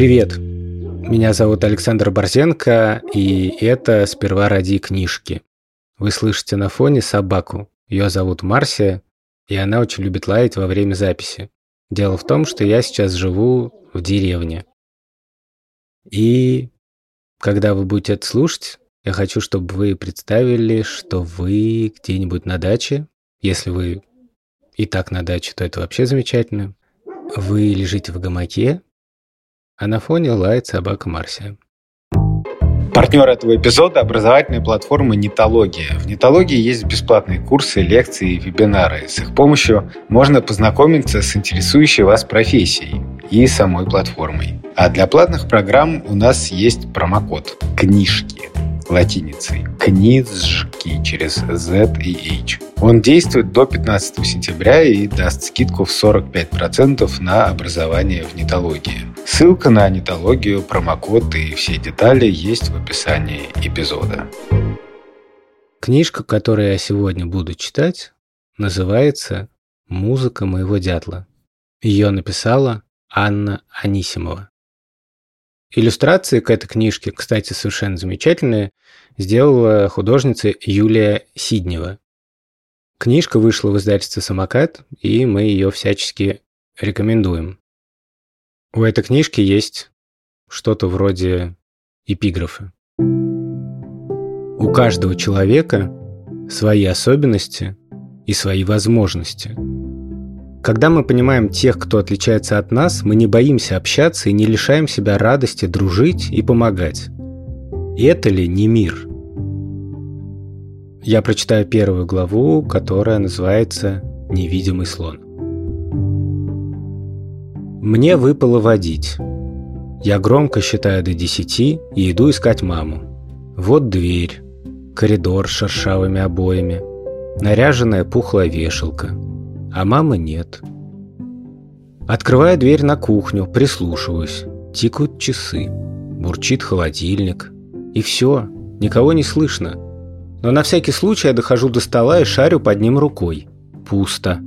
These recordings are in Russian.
Привет! Меня зовут Александр Борзенко, и это «Сперва ради книжки». Вы слышите на фоне собаку. Ее зовут Марсия, и она очень любит лаять во время записи. Дело в том, что я сейчас живу в деревне. И когда вы будете это слушать, я хочу, чтобы вы представили, что вы где-нибудь на даче. Если вы и так на даче, то это вообще замечательно. Вы лежите в гамаке, а на фоне лает собака Марсия. Партнер этого эпизода – образовательная платформа «Нетология». В «Нетологии» есть бесплатные курсы, лекции и вебинары. С их помощью можно познакомиться с интересующей вас профессией и самой платформой. А для платных программ у нас есть промокод «Книжки» латиницей «Книжки» через Z и H. Он действует до 15 сентября и даст скидку в 45% на образование в нетологии. Ссылка на нетологию, промокод и все детали есть в описании эпизода. Книжка, которую я сегодня буду читать, называется «Музыка моего дятла». Ее написала Анна Анисимова. Иллюстрации к этой книжке, кстати, совершенно замечательные, сделала художница Юлия Сиднева. Книжка вышла в издательстве «Самокат», и мы ее всячески рекомендуем. У этой книжки есть что-то вроде эпиграфа. У каждого человека свои особенности и свои возможности. Когда мы понимаем тех, кто отличается от нас, мы не боимся общаться и не лишаем себя радости дружить и помогать. И это ли не мир? Я прочитаю первую главу, которая называется «Невидимый слон». Мне выпало водить. Я громко считаю до десяти и иду искать маму. Вот дверь, коридор с шершавыми обоями, наряженная пухлая вешалка, а мамы нет. Открываю дверь на кухню, прислушиваюсь. Тикают часы, бурчит холодильник. И все, никого не слышно. Но на всякий случай я дохожу до стола и шарю под ним рукой. Пусто.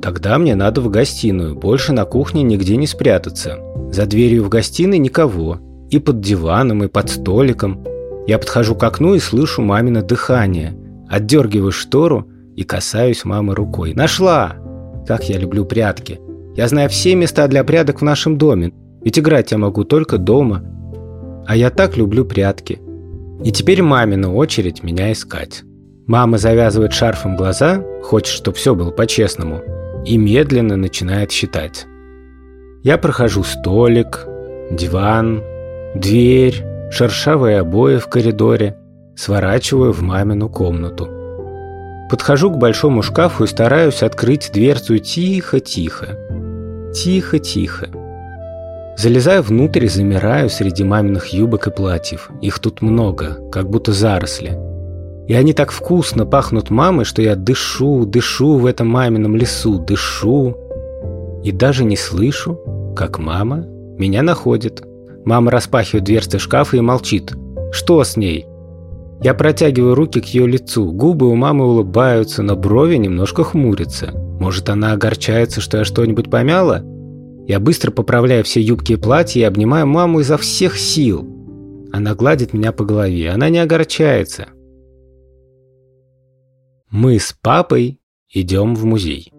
Тогда мне надо в гостиную, больше на кухне нигде не спрятаться. За дверью в гостиной никого. И под диваном, и под столиком. Я подхожу к окну и слышу мамино дыхание. Отдергиваю штору и касаюсь мамы рукой. Нашла! Как я люблю прятки. Я знаю все места для пряток в нашем доме. Ведь играть я могу только дома. А я так люблю прятки. И теперь мамина очередь меня искать. Мама завязывает шарфом глаза, хочет, чтобы все было по-честному, и медленно начинает считать. Я прохожу столик, диван, дверь, шершавые обои в коридоре, сворачиваю в мамину комнату. Подхожу к большому шкафу и стараюсь открыть дверцу тихо-тихо. Тихо-тихо. Залезаю внутрь и замираю среди маминых юбок и платьев. Их тут много, как будто заросли. И они так вкусно пахнут мамой, что я дышу, дышу в этом мамином лесу, дышу. И даже не слышу, как мама меня находит. Мама распахивает дверцы шкафа и молчит. Что с ней? Я протягиваю руки к ее лицу. Губы у мамы улыбаются, но брови немножко хмурятся. Может, она огорчается, что я что-нибудь помяла? Я быстро поправляю все юбки и платья и обнимаю маму изо всех сил. Она гладит меня по голове. Она не огорчается. Мы с папой идем в музей.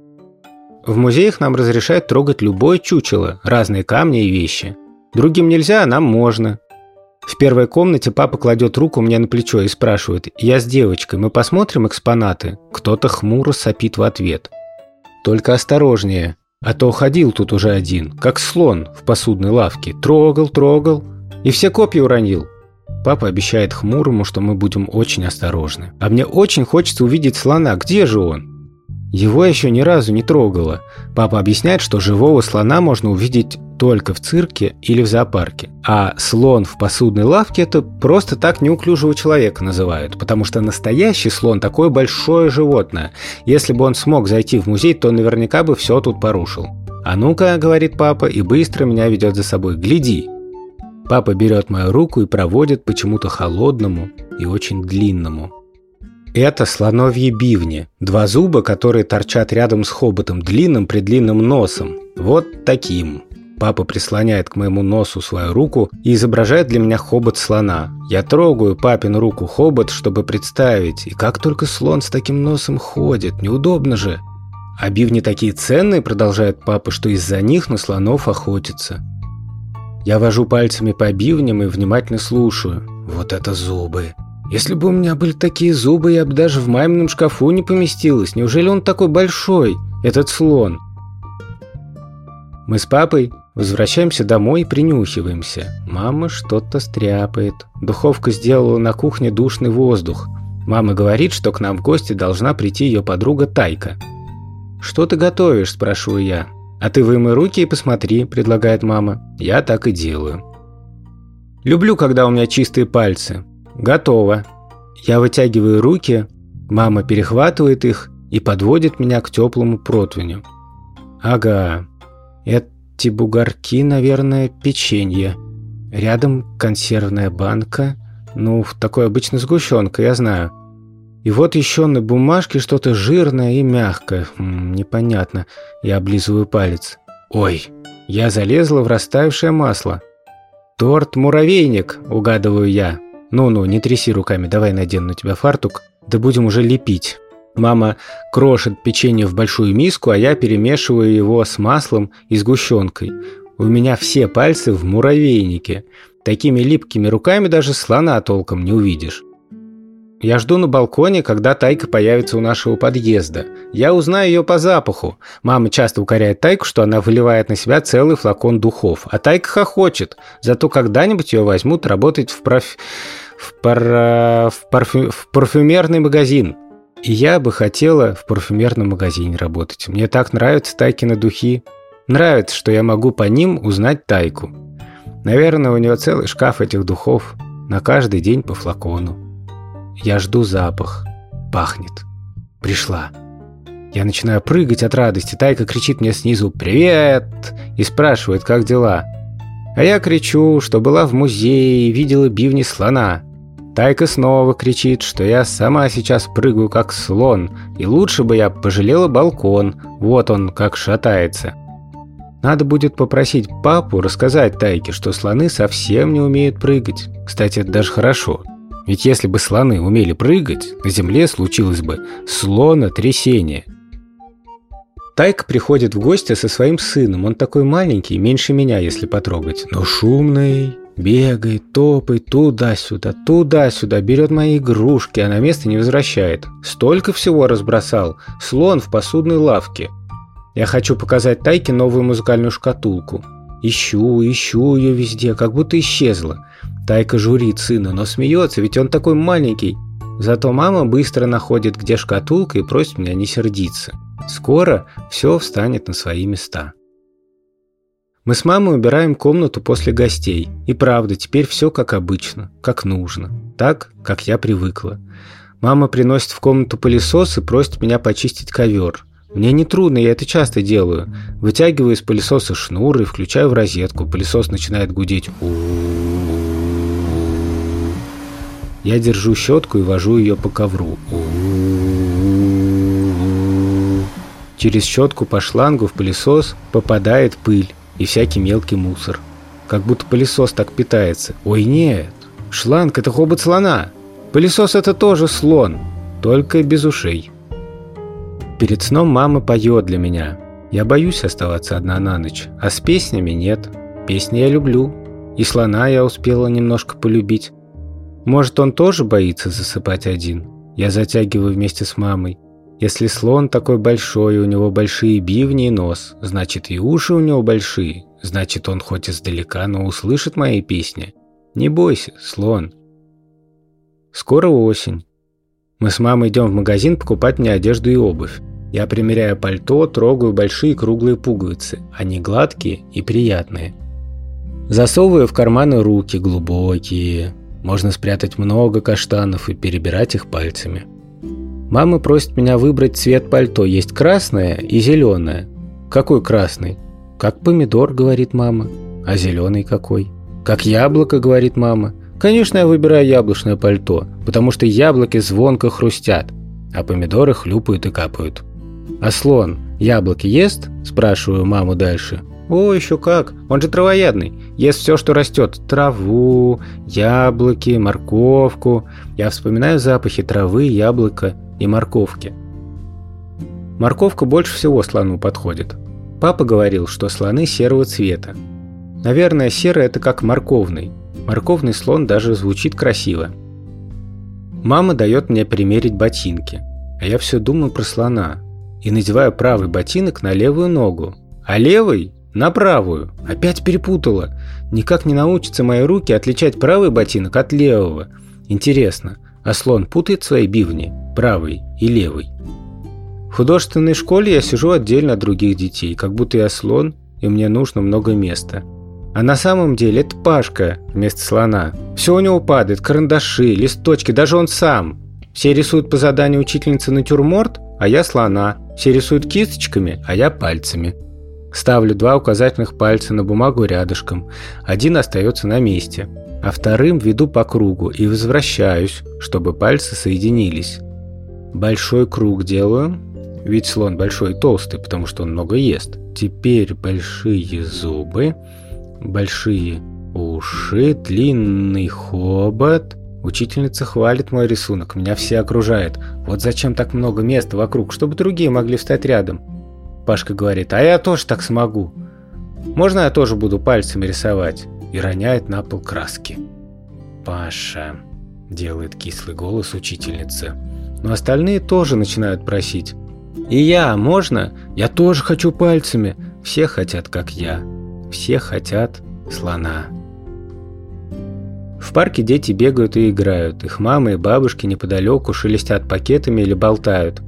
В музеях нам разрешают трогать любое чучело, разные камни и вещи. Другим нельзя, а нам можно. В первой комнате папа кладет руку мне на плечо и спрашивает «Я с девочкой, мы посмотрим экспонаты?» Кто-то хмуро сопит в ответ. «Только осторожнее, а то ходил тут уже один, как слон в посудной лавке. Трогал, трогал. И все копья уронил. Папа обещает хмурому, что мы будем очень осторожны. А мне очень хочется увидеть слона. Где же он? Его еще ни разу не трогало. Папа объясняет, что живого слона можно увидеть только в цирке или в зоопарке. А слон в посудной лавке – это просто так неуклюжего человека называют, потому что настоящий слон – такое большое животное. Если бы он смог зайти в музей, то наверняка бы все тут порушил. «А ну-ка», – говорит папа, и быстро меня ведет за собой. «Гляди». Папа берет мою руку и проводит почему-то холодному и очень длинному. Это слоновьи бивни, два зуба, которые торчат рядом с хоботом, длинным-предлинным носом. Вот таким. Папа прислоняет к моему носу свою руку и изображает для меня хобот слона. Я трогаю папину руку хобот, чтобы представить, и как только слон с таким носом ходит, неудобно же. А бивни такие ценные, продолжает папа, что из-за них на слонов охотятся. Я вожу пальцами по бивням и внимательно слушаю. Вот это зубы. Если бы у меня были такие зубы, я бы даже в мамином шкафу не поместилась. Неужели он такой большой, этот слон? Мы с папой возвращаемся домой и принюхиваемся. Мама что-то стряпает. Духовка сделала на кухне душный воздух. Мама говорит, что к нам в гости должна прийти ее подруга Тайка. «Что ты готовишь?» – спрашиваю я. «А ты вымой руки и посмотри», – предлагает мама. Я так и делаю. Люблю, когда у меня чистые пальцы. Готово. Я вытягиваю руки, мама перехватывает их и подводит меня к теплому противню. Ага, эти бугорки, наверное, печенье. Рядом консервная банка. Ну, такой обычно сгущенка, я знаю. И вот еще на бумажке что-то жирное и мягкое. М -м, непонятно. Я облизываю палец. Ой, я залезла в растаявшее масло. «Торт-муравейник», — угадываю я. «Ну-ну, не тряси руками, давай надену на тебя фартук, да будем уже лепить». Мама крошит печенье в большую миску, а я перемешиваю его с маслом и сгущенкой. У меня все пальцы в муравейнике. Такими липкими руками даже слона толком не увидишь. Я жду на балконе, когда Тайка появится у нашего подъезда. Я узнаю ее по запаху. Мама часто укоряет Тайку, что она выливает на себя целый флакон духов. А Тайка хохочет. Зато когда-нибудь ее возьмут работать в, проф... в, пар... в, парфю... в парфюмерный магазин. И я бы хотела в парфюмерном магазине работать. Мне так нравятся Тайкины духи. Нравится, что я могу по ним узнать Тайку. Наверное, у нее целый шкаф этих духов. На каждый день по флакону. Я жду запах. Пахнет. Пришла. Я начинаю прыгать от радости. Тайка кричит мне снизу «Привет!» и спрашивает, как дела. А я кричу, что была в музее и видела бивни слона. Тайка снова кричит, что я сама сейчас прыгаю как слон, и лучше бы я пожалела балкон, вот он как шатается. Надо будет попросить папу рассказать Тайке, что слоны совсем не умеют прыгать. Кстати, это даже хорошо. Ведь если бы слоны умели прыгать, на земле случилось бы слонотрясение. Тайка приходит в гости со своим сыном. Он такой маленький, меньше меня, если потрогать, но шумный. Бегает, топает туда-сюда, туда-сюда, берет мои игрушки, а на место не возвращает. Столько всего разбросал. Слон в посудной лавке. Я хочу показать Тайке новую музыкальную шкатулку. Ищу, ищу ее везде, как будто исчезла. Тайка журит сына, но смеется, ведь он такой маленький. Зато мама быстро находит, где шкатулка, и просит меня не сердиться. Скоро все встанет на свои места. Мы с мамой убираем комнату после гостей. И правда, теперь все как обычно, как нужно. Так, как я привыкла. Мама приносит в комнату пылесос и просит меня почистить ковер. Мне не трудно, я это часто делаю. Вытягиваю из пылесоса шнур и включаю в розетку. Пылесос начинает гудеть. Я держу щетку и вожу ее по ковру. Через щетку по шлангу в пылесос попадает пыль и всякий мелкий мусор. Как будто пылесос так питается. Ой, нет, шланг – это хобот слона. Пылесос – это тоже слон, только без ушей. Перед сном мама поет для меня. Я боюсь оставаться одна на ночь, а с песнями нет. Песни я люблю. И слона я успела немножко полюбить. Может, он тоже боится засыпать один? Я затягиваю вместе с мамой. Если слон такой большой, у него большие бивни и нос, значит и уши у него большие, значит он хоть издалека, но услышит мои песни. Не бойся, слон. Скоро осень. Мы с мамой идем в магазин покупать мне одежду и обувь. Я примеряю пальто, трогаю большие круглые пуговицы. Они гладкие и приятные. Засовываю в карманы руки глубокие, можно спрятать много каштанов и перебирать их пальцами. Мама просит меня выбрать цвет пальто. Есть красное и зеленое. Какой красный? Как помидор, говорит мама. А зеленый какой? Как яблоко, говорит мама. Конечно, я выбираю яблочное пальто, потому что яблоки звонко хрустят, а помидоры хлюпают и капают. А слон яблоки ест? Спрашиваю маму дальше. О, еще как. Он же травоядный. Ест все, что растет. Траву, яблоки, морковку. Я вспоминаю запахи травы, яблока и морковки. Морковка больше всего слону подходит. Папа говорил, что слоны серого цвета. Наверное, серый – это как морковный. Морковный слон даже звучит красиво. Мама дает мне примерить ботинки, а я все думаю про слона и надеваю правый ботинок на левую ногу, а левый – на правую. Опять перепутала. Никак не научатся мои руки отличать правый ботинок от левого. Интересно, а слон путает свои бивни, правый и левый? В художественной школе я сижу отдельно от других детей, как будто я слон, и мне нужно много места. А на самом деле это Пашка вместо слона. Все у него падает, карандаши, листочки, даже он сам. Все рисуют по заданию учительницы натюрморт, а я слона. Все рисуют кисточками, а я пальцами. Ставлю два указательных пальца на бумагу рядышком. Один остается на месте, а вторым веду по кругу и возвращаюсь, чтобы пальцы соединились. Большой круг делаю, ведь слон большой и толстый, потому что он много ест. Теперь большие зубы, большие уши, длинный хобот. Учительница хвалит мой рисунок, меня все окружают. Вот зачем так много места вокруг, чтобы другие могли встать рядом. Пашка говорит, а я тоже так смогу. Можно я тоже буду пальцами рисовать? И роняет на пол краски. Паша, делает кислый голос учительницы. Но остальные тоже начинают просить. И я, можно? Я тоже хочу пальцами. Все хотят, как я. Все хотят слона. В парке дети бегают и играют. Их мамы и бабушки неподалеку шелестят пакетами или болтают.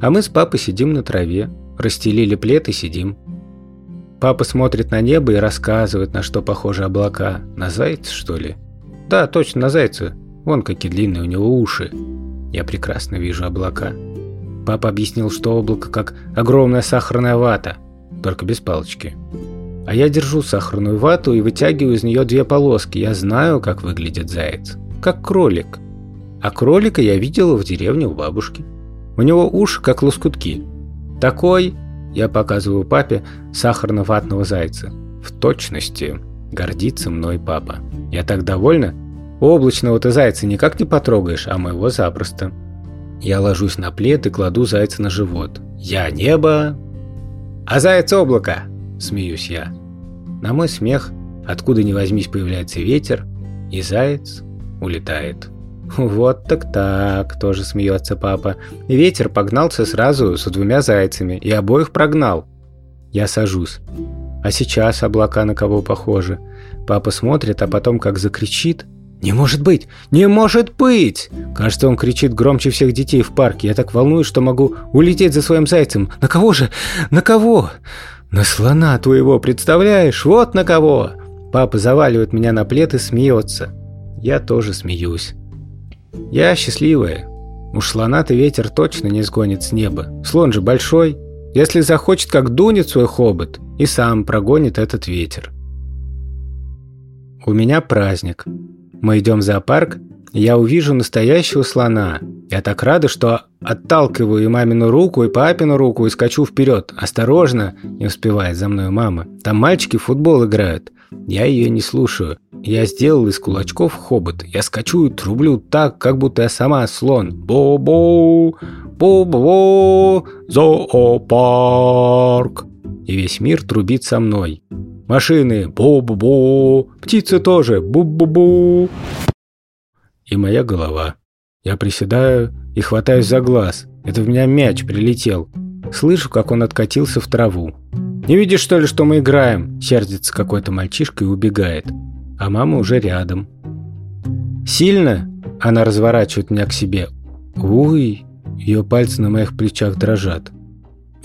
А мы с папой сидим на траве, расстелили плед и сидим. Папа смотрит на небо и рассказывает, на что похожи облака. На зайца, что ли? Да, точно, на зайца. Вон какие длинные у него уши. Я прекрасно вижу облака. Папа объяснил, что облако как огромная сахарная вата, только без палочки. А я держу сахарную вату и вытягиваю из нее две полоски. Я знаю, как выглядит заяц. Как кролик. А кролика я видела в деревне у бабушки. У него уши как лоскутки. Такой, я показываю папе, сахарно-ватного зайца. В точности гордится мной папа. Я так довольна. Облачного ты зайца никак не потрогаешь, а моего запросто. Я ложусь на плед и кладу зайца на живот. Я небо, а заяц облако, смеюсь я. На мой смех, откуда ни возьмись, появляется ветер, и заяц улетает. «Вот так так», – тоже смеется папа. Ветер погнался сразу с двумя зайцами и обоих прогнал. Я сажусь. А сейчас облака на кого похожи? Папа смотрит, а потом как закричит – «Не может быть! Не может быть!» Кажется, он кричит громче всех детей в парке. Я так волнуюсь, что могу улететь за своим зайцем. На кого же? На кого? На слона твоего, представляешь? Вот на кого! Папа заваливает меня на плед и смеется. Я тоже смеюсь. Я счастливая. Уж слона-то ветер точно не сгонит с неба. Слон же большой. Если захочет, как дунет свой хобот, и сам прогонит этот ветер. У меня праздник. Мы идем в зоопарк, я увижу настоящего слона. Я так рада, что отталкиваю и мамину руку, и папину руку, и скачу вперед. Осторожно, не успевает за мной мама. Там мальчики в футбол играют. Я ее не слушаю. Я сделал из кулачков хобот. Я скачу и трублю так, как будто я сама слон. Бо-бо, бо-бо, зоопарк. И весь мир трубит со мной. Машины бу-бу-бу, птицы тоже бу-бу-бу. И моя голова. Я приседаю и хватаюсь за глаз. Это в меня мяч прилетел. Слышу, как он откатился в траву. «Не видишь, что ли, что мы играем?» Сердится какой-то мальчишка и убегает. А мама уже рядом. «Сильно?» Она разворачивает меня к себе. «Уй!» Ее пальцы на моих плечах дрожат.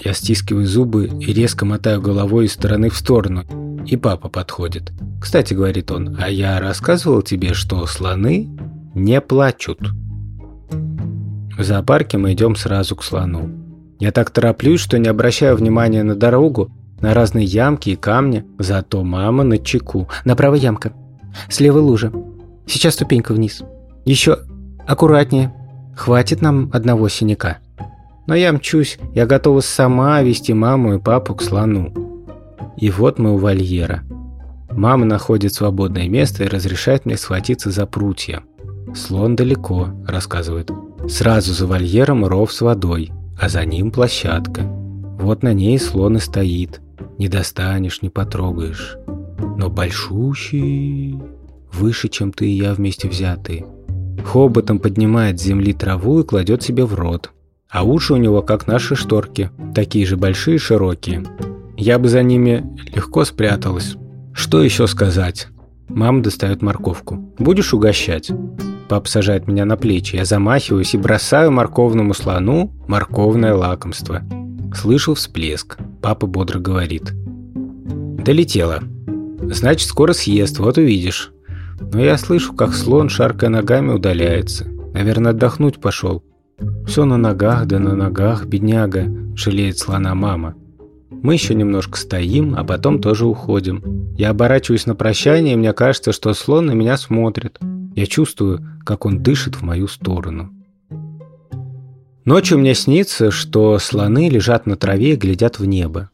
Я стискиваю зубы и резко мотаю головой из стороны в сторону. И папа подходит. «Кстати, — говорит он, — а я рассказывал тебе, что слоны не плачут». В зоопарке мы идем сразу к слону. Я так тороплюсь, что не обращаю внимания на дорогу, на разные ямки и камни. Зато мама на чеку. Направо ямка. Слева лужа. Сейчас ступенька вниз. Еще аккуратнее. Хватит нам одного синяка. Но я мчусь, я готова сама вести маму и папу к слону. И вот мы у вольера. Мама находит свободное место и разрешает мне схватиться за прутья. «Слон далеко», – рассказывает. «Сразу за вольером ров с водой, а за ним площадка. Вот на ней слон и стоит. Не достанешь, не потрогаешь. Но большущий, выше, чем ты и я вместе взятые. Хоботом поднимает с земли траву и кладет себе в рот. А уши у него, как наши шторки, такие же большие и широкие. Я бы за ними легко спряталась. Что еще сказать? Мама достает морковку. «Будешь угощать?» Папа сажает меня на плечи. Я замахиваюсь и бросаю морковному слону морковное лакомство. Слышу всплеск. Папа бодро говорит. «Долетела. Значит, скоро съест, вот увидишь». Но я слышу, как слон, шаркая ногами, удаляется. Наверное, отдохнуть пошел. Все на ногах, да на ногах, бедняга, жалеет слона мама. Мы еще немножко стоим, а потом тоже уходим. Я оборачиваюсь на прощание, и мне кажется, что слон на меня смотрит. Я чувствую, как он дышит в мою сторону. Ночью мне снится, что слоны лежат на траве и глядят в небо.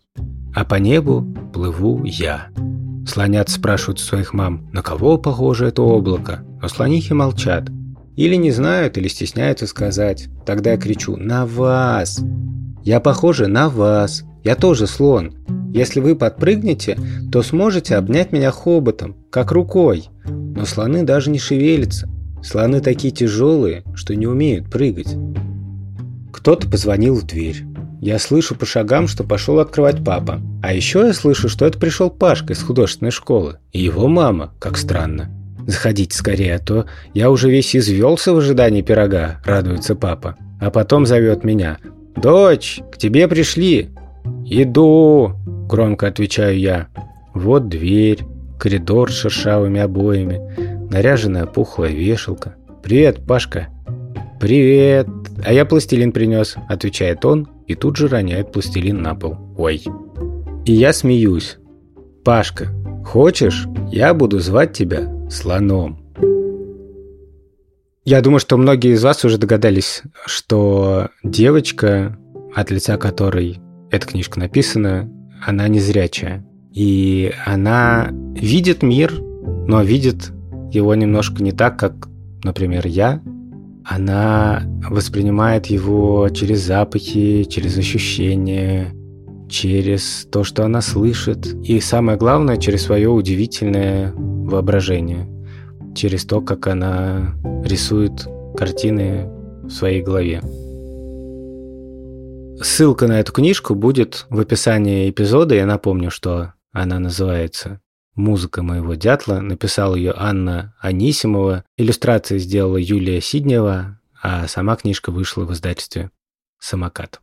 А по небу плыву я. Слонят спрашивают своих мам, на кого похоже это облако, но слонихи молчат. Или не знают, или стесняются сказать. Тогда я кричу «На вас!» Я похожа на вас. Я тоже слон. Если вы подпрыгнете, то сможете обнять меня хоботом, как рукой. Но слоны даже не шевелятся. Слоны такие тяжелые, что не умеют прыгать. Кто-то позвонил в дверь. Я слышу по шагам, что пошел открывать папа. А еще я слышу, что это пришел Пашка из художественной школы. И его мама, как странно. Заходите скорее, а то я уже весь извелся в ожидании пирога, радуется папа. А потом зовет меня. «Дочь, к тебе пришли!» «Иду!» – громко отвечаю я. Вот дверь, коридор с шершавыми обоями, наряженная пухлая вешалка. «Привет, Пашка!» «Привет! А я пластилин принес», – отвечает он и тут же роняет пластилин на пол. «Ой!» И я смеюсь. «Пашка, хочешь, я буду звать тебя слоном?» Я думаю, что многие из вас уже догадались, что девочка, от лица которой эта книжка написана, она незрячая. И она видит мир, но видит его немножко не так, как, например, я. Она воспринимает его через запахи, через ощущения, через то, что она слышит. И самое главное, через свое удивительное воображение. Через то, как она рисует картины в своей голове. Ссылка на эту книжку будет в описании эпизода. Я напомню, что она называется «Музыка моего дятла». Написала ее Анна Анисимова. Иллюстрации сделала Юлия Сиднева, а сама книжка вышла в издательстве «Самокат».